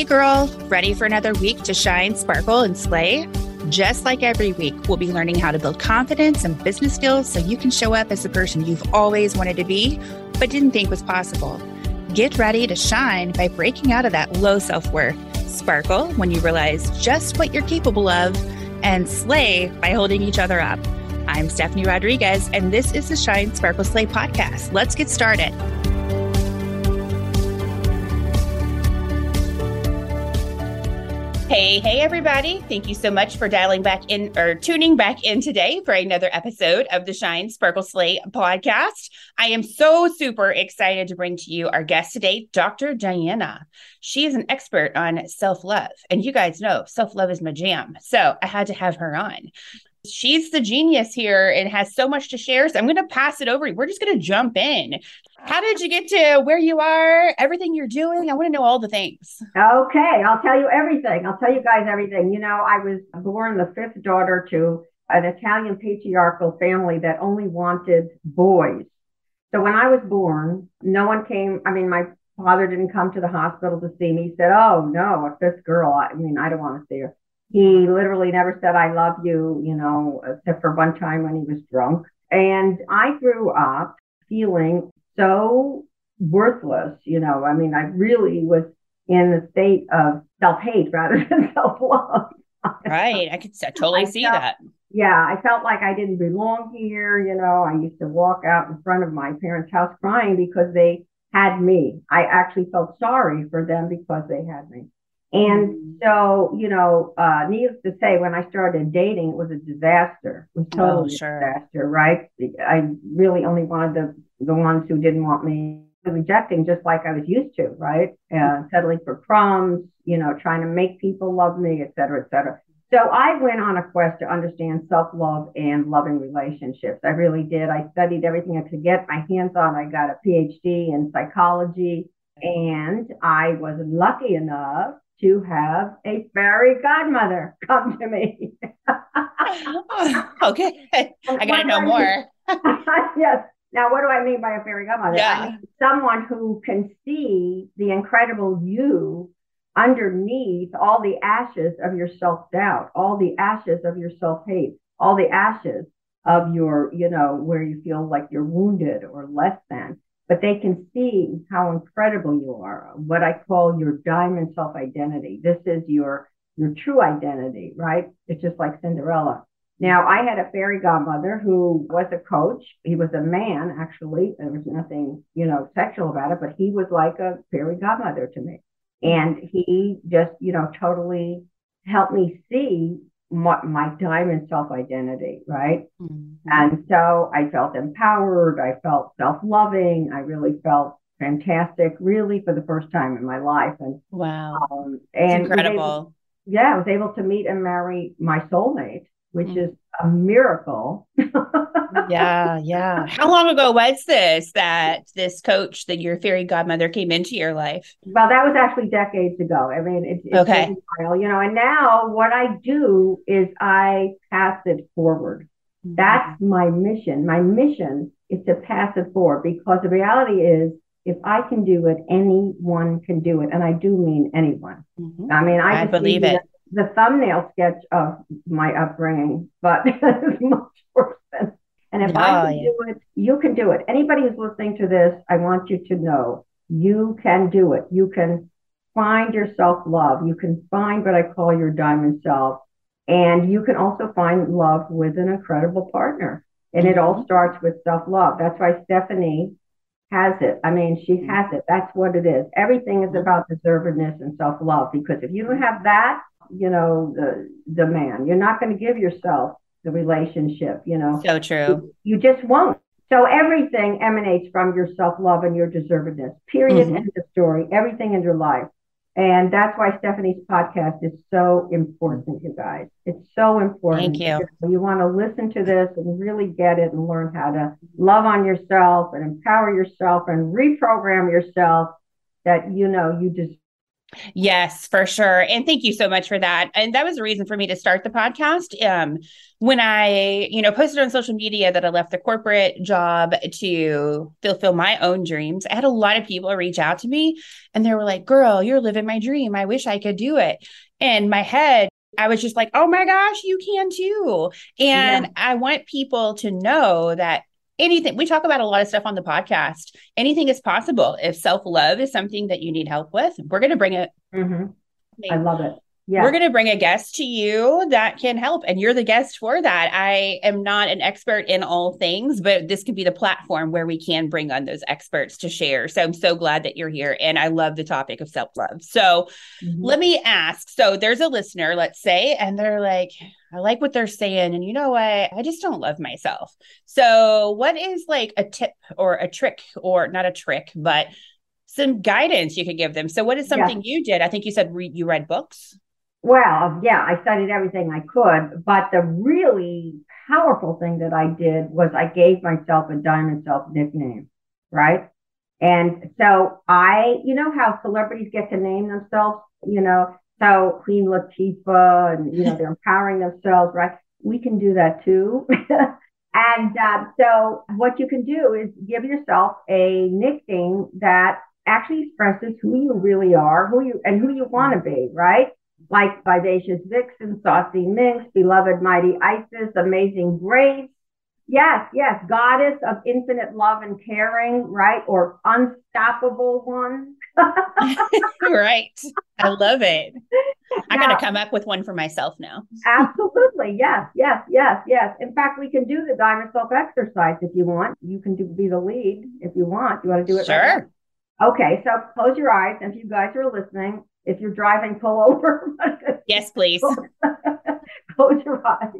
Hey, girl, ready for another week to shine, sparkle, and slay? Just like every week, we'll be learning how to build confidence and business skills so you can show up as the person you've always wanted to be, but didn't think was possible. Get ready to shine by breaking out of that low self worth, sparkle when you realize just what you're capable of, and slay by holding each other up. I'm Stephanie Rodriguez, and this is the Shine Sparkle Slay podcast. Let's get started. Hey, hey, everybody. Thank you so much for dialing back in or tuning back in today for another episode of the Shine Sparkle Slay podcast. I am so super excited to bring to you our guest today, Dr. Diana. She is an expert on self love. And you guys know self love is my jam. So I had to have her on she's the genius here and has so much to share. So I'm going to pass it over. We're just going to jump in. How did you get to where you are? Everything you're doing? I want to know all the things. Okay, I'll tell you everything. I'll tell you guys everything. You know, I was born the fifth daughter to an Italian patriarchal family that only wanted boys. So when I was born, no one came. I mean, my father didn't come to the hospital to see me. He said, "Oh no, a fifth girl. I mean, I don't want to see her." He literally never said, I love you, you know, except for one time when he was drunk. And I grew up feeling so worthless, you know. I mean, I really was in the state of self hate rather than self love. Right. I could totally I see felt, that. Yeah. I felt like I didn't belong here. You know, I used to walk out in front of my parents' house crying because they had me. I actually felt sorry for them because they had me. And mm-hmm. so, you know, uh, needless to say, when I started dating, it was a disaster. It was oh, totally oh, sure. a disaster, right? I really only wanted the the ones who didn't want me rejecting, just like I was used to, right? Uh, settling for crumbs, you know, trying to make people love me, et cetera, et cetera. So I went on a quest to understand self-love and loving relationships. I really did. I studied everything I could get my hands on. I got a PhD in psychology and I was lucky enough to have a fairy godmother come to me. okay. I got to know more. yes. Now, what do I mean by a fairy godmother? Yeah. I mean someone who can see the incredible you underneath all the ashes of your self doubt, all the ashes of your self hate, all the ashes of your, you know, where you feel like you're wounded or less than but they can see how incredible you are, what I call your diamond self identity. This is your your true identity, right? It's just like Cinderella. Now, I had a fairy godmother who was a coach. He was a man, actually. There was nothing, you know, sexual about it, but he was like a fairy godmother to me. And he just, you know, totally helped me see my, my diamond self identity, right? Mm-hmm. And so I felt empowered. I felt self loving. I really felt fantastic, really, for the first time in my life. And wow, um, and incredible. Able, yeah, I was able to meet and marry my soulmate, which mm-hmm. is a miracle. yeah, yeah. How long ago was this that this coach, that your fairy godmother, came into your life? Well, that was actually decades ago. I mean, it, it's okay. While, you know, and now what I do is I pass it forward. Mm-hmm. That's my mission. My mission is to pass it forward because the reality is if I can do it, anyone can do it. And I do mean anyone. Mm-hmm. I mean, I, I believe it the thumbnail sketch of my upbringing, but it's much worse than. And if I can yeah. do it, you can do it. Anybody who's listening to this, I want you to know you can do it. You can find your self love. You can find what I call your diamond self. And you can also find love with an incredible partner. And it all mm-hmm. starts with self love. That's why Stephanie has it. I mean, she mm-hmm. has it. That's what it is. Everything is about deservedness and self love because if you don't have that, you know, the the man. You're not going to give yourself the relationship, you know. So true. You, you just won't. So everything emanates from your self-love and your deservedness. Period. Mm-hmm. End of story. Everything in your life. And that's why Stephanie's podcast is so important, you guys. It's so important. Thank you. You want to listen to this and really get it and learn how to love on yourself and empower yourself and reprogram yourself that you know you deserve Yes, for sure. And thank you so much for that. And that was a reason for me to start the podcast. Um, when I, you know, posted on social media that I left the corporate job to fulfill my own dreams, I had a lot of people reach out to me and they were like, girl, you're living my dream. I wish I could do it. And my head, I was just like, oh my gosh, you can too. And yeah. I want people to know that anything we talk about a lot of stuff on the podcast. Anything is possible. If self-love is something that you need help with we're going to bring it. Mm-hmm. i love it yeah. We're going to bring a guest to you that can help, and you're the guest for that. I am not an expert in all things, but this could be the platform where we can bring on those experts to share. So I'm so glad that you're here, and I love the topic of self love. So mm-hmm. let me ask so there's a listener, let's say, and they're like, I like what they're saying. And you know what? I just don't love myself. So, what is like a tip or a trick, or not a trick, but some guidance you could give them? So, what is something yeah. you did? I think you said re- you read books. Well, yeah, I studied everything I could, but the really powerful thing that I did was I gave myself a diamond self nickname, right? And so I, you know how celebrities get to name themselves, you know, so Queen Latifah and, you know, they're empowering themselves, right? We can do that too. and uh, so what you can do is give yourself a nickname that actually expresses who you really are, who you, and who you want to be, right? Like Vivacious Vixen, Saucy Minx, Beloved Mighty Isis, Amazing Grace. Yes, yes, Goddess of Infinite Love and Caring, right? Or Unstoppable One. right. I love it. I got to come up with one for myself now. absolutely. Yes, yes, yes, yes. In fact, we can do the diamond self exercise if you want. You can do, be the lead if you want. You want to do it? Sure. Right okay, so close your eyes. And if you guys are listening, if you're driving, pull over. yes, please. Close your eyes.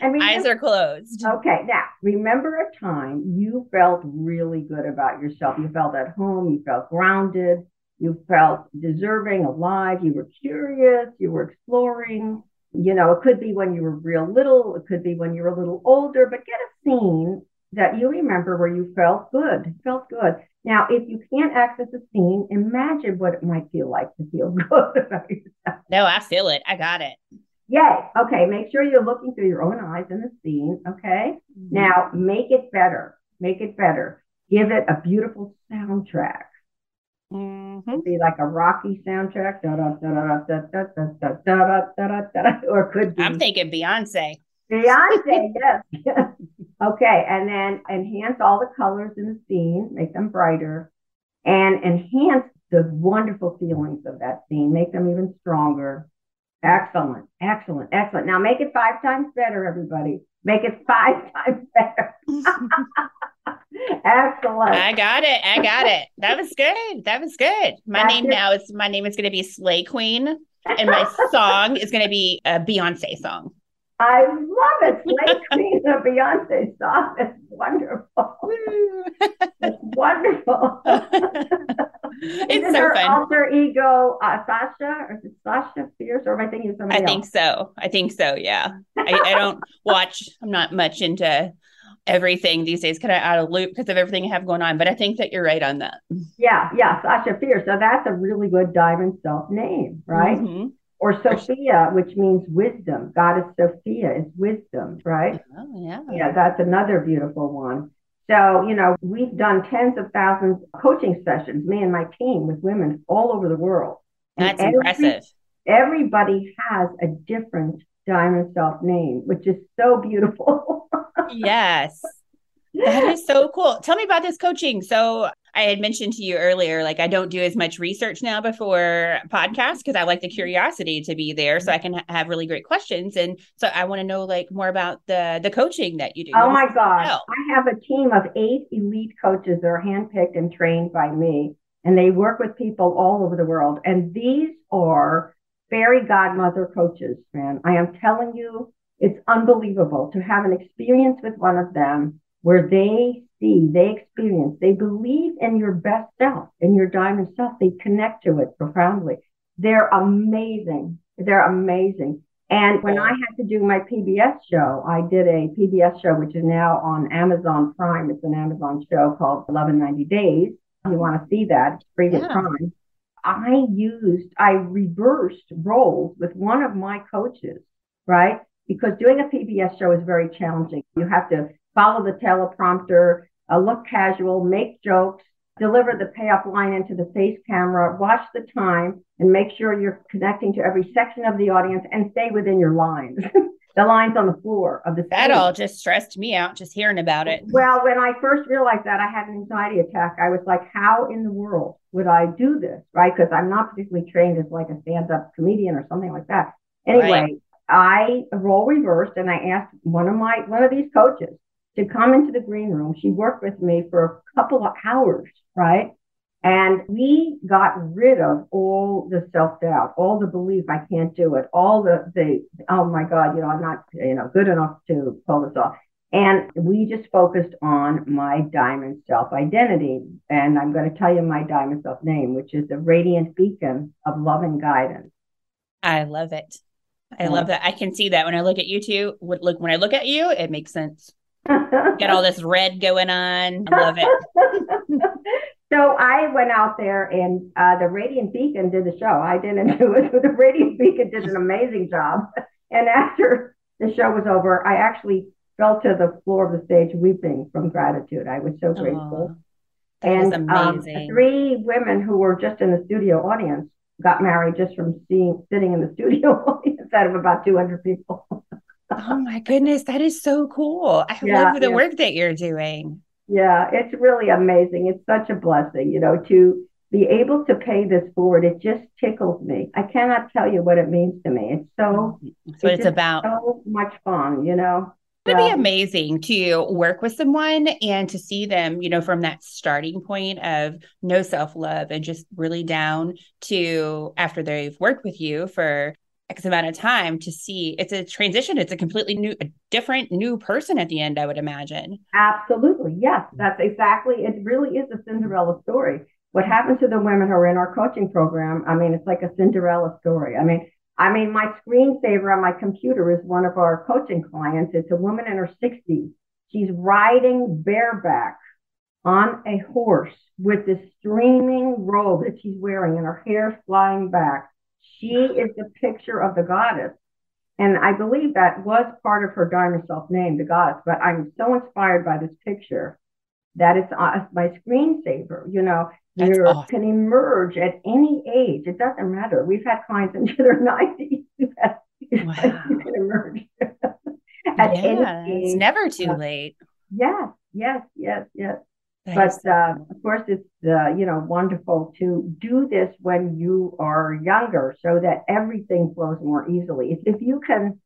And remember, eyes are closed. Okay, now remember a time you felt really good about yourself. You felt at home, you felt grounded, you felt deserving, alive, you were curious, you were exploring. You know, it could be when you were real little, it could be when you were a little older, but get a scene that you remember where you felt good, felt good. Now, if you can't access a scene, imagine what it might feel like to feel good about yourself. No, I feel it. I got it. Yay. Okay. Make sure you're looking through your own eyes in the scene. Okay. Mm-hmm. Now, make it better. Make it better. Give it a beautiful soundtrack. Mm-hmm. Be like a Rocky soundtrack, or could be. I'm thinking Beyonce. Beyonce, yes. Okay, and then enhance all the colors in the scene, make them brighter, and enhance the wonderful feelings of that scene, make them even stronger. Excellent, excellent, excellent. Now make it five times better, everybody. Make it five times better. excellent. I got it. I got it. That was good. That was good. My That's name it. now is my name is going to be Slay Queen, and my song is going to be a Beyonce song. I love it. Slay Queen, a Beyonce song. It's wonderful. it's wonderful. it's so her fun. alter ego uh, Sasha or is it Sasha Fierce or am I thinking somebody else? I else? think so. I think so. Yeah. I, I don't watch. I'm not much into everything these days, kind of out of loop because of everything I have going on. But I think that you're right on that. Yeah, yeah, Sasha Fierce. So that's a really good diamond self name, right? Mm-hmm. Or Sophia, which means wisdom. Goddess Sophia is wisdom, right? Oh, yeah. Yeah, that's another beautiful one. So, you know, we've done tens of thousands of coaching sessions, me and my team with women all over the world. And that's every, impressive. Everybody has a different diamond self name, which is so beautiful. yes. That is so cool. Tell me about this coaching. So I had mentioned to you earlier, like I don't do as much research now before podcasts because I like the mm-hmm. curiosity to be there, so I can ha- have really great questions. And so I want to know like more about the the coaching that you do. Oh my gosh, I have a team of eight elite coaches that are handpicked and trained by me, and they work with people all over the world. And these are fairy godmother coaches, man. I am telling you, it's unbelievable to have an experience with one of them where they see, they experience, they believe in your best self, in your diamond self. They connect to it profoundly. They're amazing. They're amazing. And when I had to do my PBS show, I did a PBS show, which is now on Amazon Prime. It's an Amazon show called Love in 90 Days. If you want to see that, it's free with yeah. Prime. I used, I reversed roles with one of my coaches, right? Because doing a PBS show is very challenging. You have to follow the teleprompter, uh, look casual, make jokes, deliver the payoff line into the face camera, watch the time, and make sure you're connecting to every section of the audience and stay within your lines. the lines on the floor of the stage. That all just stressed me out just hearing about it. Well, when I first realized that, I had an anxiety attack. I was like, how in the world would I do this? Right? Because I'm not particularly trained as like a stand up comedian or something like that. Anyway, right. I role reversed and I asked one of my one of these coaches to come into the green room. She worked with me for a couple of hours, right? And we got rid of all the self doubt, all the belief I can't do it, all the, the, oh my God, you know, I'm not, you know, good enough to pull this off. And we just focused on my diamond self identity. And I'm going to tell you my diamond self name, which is the radiant beacon of love and guidance. I love it. I love that. I can see that when I look at you two. Look, when I look at you, it makes sense. Got all this red going on. I love it. So I went out there and uh, the Radiant Beacon did the show. I didn't do it, but the Radiant Beacon did an amazing job. And after the show was over, I actually fell to the floor of the stage weeping from gratitude. I was so grateful. Oh, and um, three women who were just in the studio audience got married just from seeing sitting in the studio audience out of about 200 people. Oh my goodness, that is so cool. I yeah, love the yeah. work that you're doing. Yeah, it's really amazing. It's such a blessing, you know, to be able to pay this forward. It just tickles me. I cannot tell you what it means to me. It's so mm-hmm. That's what it's, it's about. So much fun, you know. It'd be amazing to work with someone and to see them, you know, from that starting point of no self love and just really down to after they've worked with you for X amount of time to see it's a transition. It's a completely new, a different new person at the end, I would imagine. Absolutely. Yes, mm-hmm. that's exactly. It really is a Cinderella story. What happened to the women who are in our coaching program? I mean, it's like a Cinderella story. I mean, I mean, my screensaver on my computer is one of our coaching clients. It's a woman in her 60s. She's riding bareback on a horse with this streaming robe that she's wearing and her hair flying back she is the picture of the goddess. And I believe that was part of her diamond self name, the goddess. But I'm so inspired by this picture that it's my screensaver. You know, you awesome. can emerge at any age. It doesn't matter. We've had clients into their 90s. wow. you can emerge. at yeah, any age. It's never too late. Yes, yes, yes, yes. But uh, of course, it's uh, you know wonderful to do this when you are younger, so that everything flows more easily. If, if you can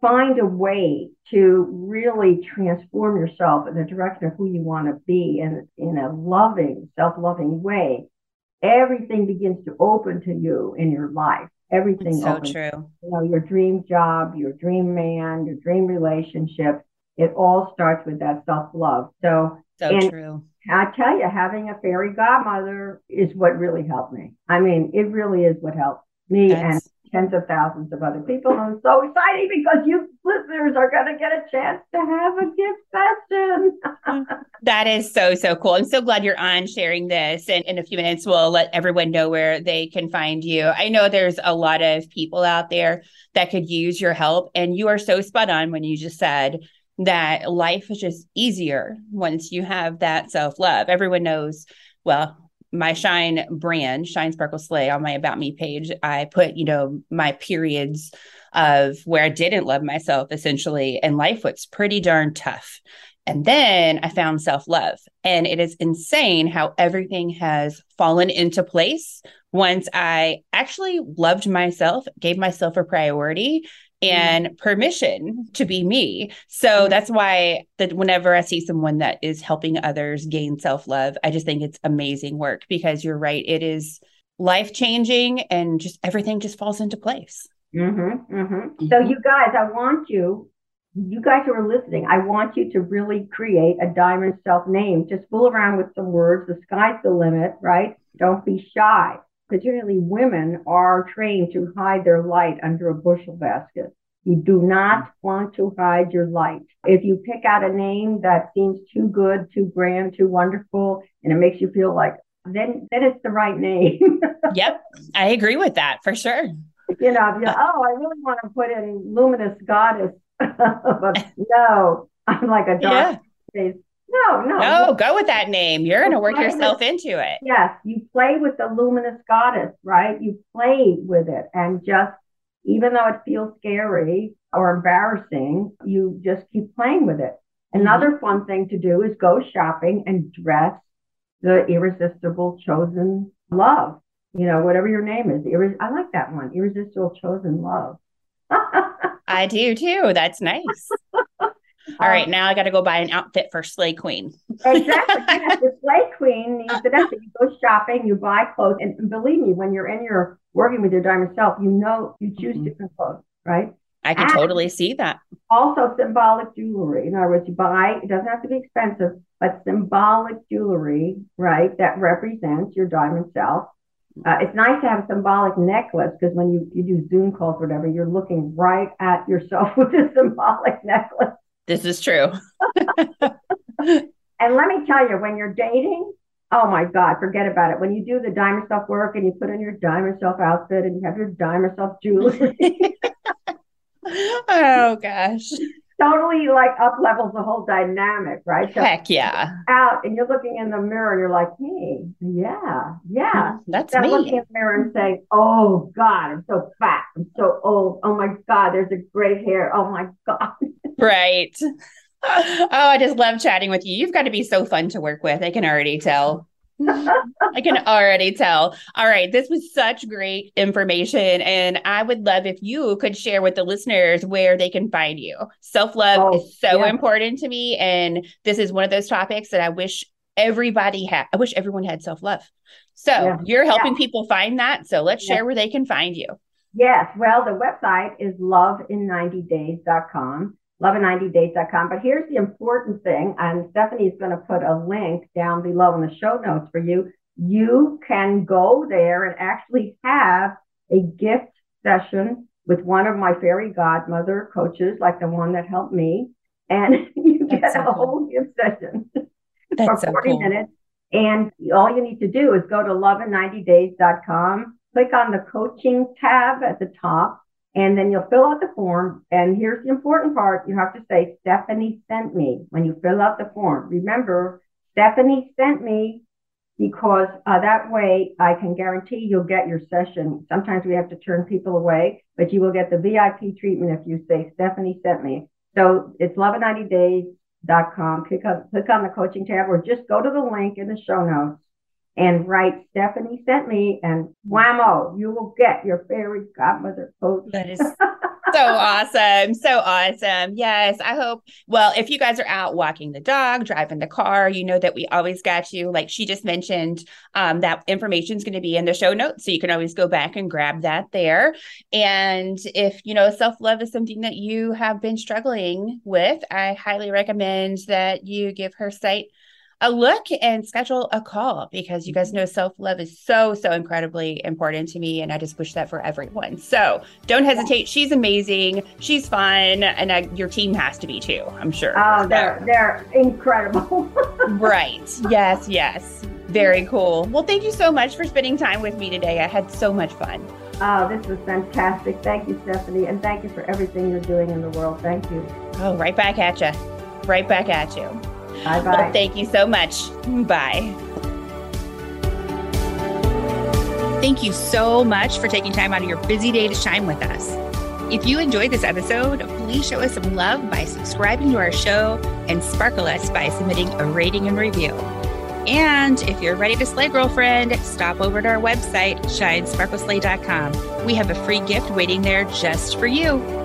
find a way to really transform yourself in the direction of who you want to be, and in a loving, self-loving way, everything begins to open to you in your life. Everything. It's so opens. true. You know, your dream job, your dream man, your dream relationship. It all starts with that self-love. So so and true. I tell you, having a fairy godmother is what really helped me. I mean, it really is what helped me That's... and tens of thousands of other people. I'm so excited because you listeners are going to get a chance to have a gift session. Mm, that is so, so cool. I'm so glad you're on sharing this. And in a few minutes, we'll let everyone know where they can find you. I know there's a lot of people out there that could use your help. And you are so spot on when you just said, that life is just easier once you have that self love. Everyone knows, well, my shine brand, Shine Sparkle Slay, on my About Me page, I put, you know, my periods of where I didn't love myself essentially, and life was pretty darn tough. And then I found self love. And it is insane how everything has fallen into place once I actually loved myself, gave myself a priority. And permission to be me. So mm-hmm. that's why that whenever I see someone that is helping others gain self-love, I just think it's amazing work because you're right, it is life-changing and just everything just falls into place. Mm-hmm, mm-hmm. So you guys, I want you, you guys who are listening, I want you to really create a diamond self name. Just fool around with some words. The sky's the limit, right? Don't be shy particularly women, are trained to hide their light under a bushel basket. You do not want to hide your light. If you pick out a name that seems too good, too grand, too wonderful, and it makes you feel like, then then it's the right name. yep, I agree with that for sure. You know, you uh, oh, I really want to put in luminous goddess, but no, I'm like a dark yeah. No, no. No, go with that name. You're going to work yourself with, into it. Yes, you play with the luminous goddess, right? You play with it and just, even though it feels scary or embarrassing, you just keep playing with it. Another mm-hmm. fun thing to do is go shopping and dress the irresistible chosen love. You know, whatever your name is. Irres- I like that one. Irresistible chosen love. I do too. That's nice. All right, um, now I got to go buy an outfit for Slay Queen. exactly. Yes, the Slay Queen needs it. You go shopping, you buy clothes, and believe me, when you're in your working with your diamond self, you know you choose mm-hmm. different clothes, right? I can and totally see that. Also, symbolic jewelry. In other words, you buy, it doesn't have to be expensive, but symbolic jewelry, right, that represents your diamond self. Uh, it's nice to have a symbolic necklace because when you, you do Zoom calls or whatever, you're looking right at yourself with a symbolic necklace. This is true. and let me tell you, when you're dating, oh my God, forget about it. When you do the diamond self work and you put on your diamond self outfit and you have your diamond self jewelry. oh gosh. Totally like up levels the whole dynamic, right? So Heck yeah. Out and you're looking in the mirror and you're like, hey, yeah, yeah. Mm, that's me. looking in the mirror and saying, oh God, I'm so fat. I'm so old. Oh my God, there's a gray hair. Oh my God. Right. Oh, I just love chatting with you. You've got to be so fun to work with. I can already tell. I can already tell. All right. This was such great information. And I would love if you could share with the listeners where they can find you. Self love oh, is so yeah. important to me. And this is one of those topics that I wish everybody had. I wish everyone had self love. So yeah. you're helping yeah. people find that. So let's share where they can find you. Yes. Well, the website is lovein90days.com love90days.com. But here's the important thing, and Stephanie's going to put a link down below in the show notes for you. You can go there and actually have a gift session with one of my fairy godmother coaches, like the one that helped me. And you That's get so a cool. whole gift session for 40 so cool. minutes. And all you need to do is go to love90days.com, click on the coaching tab at the top, and then you'll fill out the form. And here's the important part you have to say, Stephanie sent me when you fill out the form. Remember, Stephanie sent me because uh, that way I can guarantee you'll get your session. Sometimes we have to turn people away, but you will get the VIP treatment if you say, Stephanie sent me. So it's love90days.com. Click on, click on the coaching tab or just go to the link in the show notes and write Stephanie sent me and whammo, you will get your fairy godmother coach. That is so awesome. So awesome. Yes. I hope, well, if you guys are out walking the dog, driving the car, you know that we always got you. Like she just mentioned, um, that information is going to be in the show notes. So you can always go back and grab that there. And if, you know, self love is something that you have been struggling with, I highly recommend that you give her site a look and schedule a call because you guys know self love is so, so incredibly important to me. And I just wish that for everyone. So don't hesitate. She's amazing. She's fun. And I, your team has to be too, I'm sure. Oh, they're, they're incredible. right. Yes, yes. Very cool. Well, thank you so much for spending time with me today. I had so much fun. Oh, this was fantastic. Thank you, Stephanie. And thank you for everything you're doing in the world. Thank you. Oh, right back at you. Right back at you. Bye bye. Well, thank you so much. Bye. Thank you so much for taking time out of your busy day to shine with us. If you enjoyed this episode, please show us some love by subscribing to our show and sparkle us by submitting a rating and review. And if you're ready to slay, girlfriend, stop over to our website, shinesparkleslay.com. We have a free gift waiting there just for you.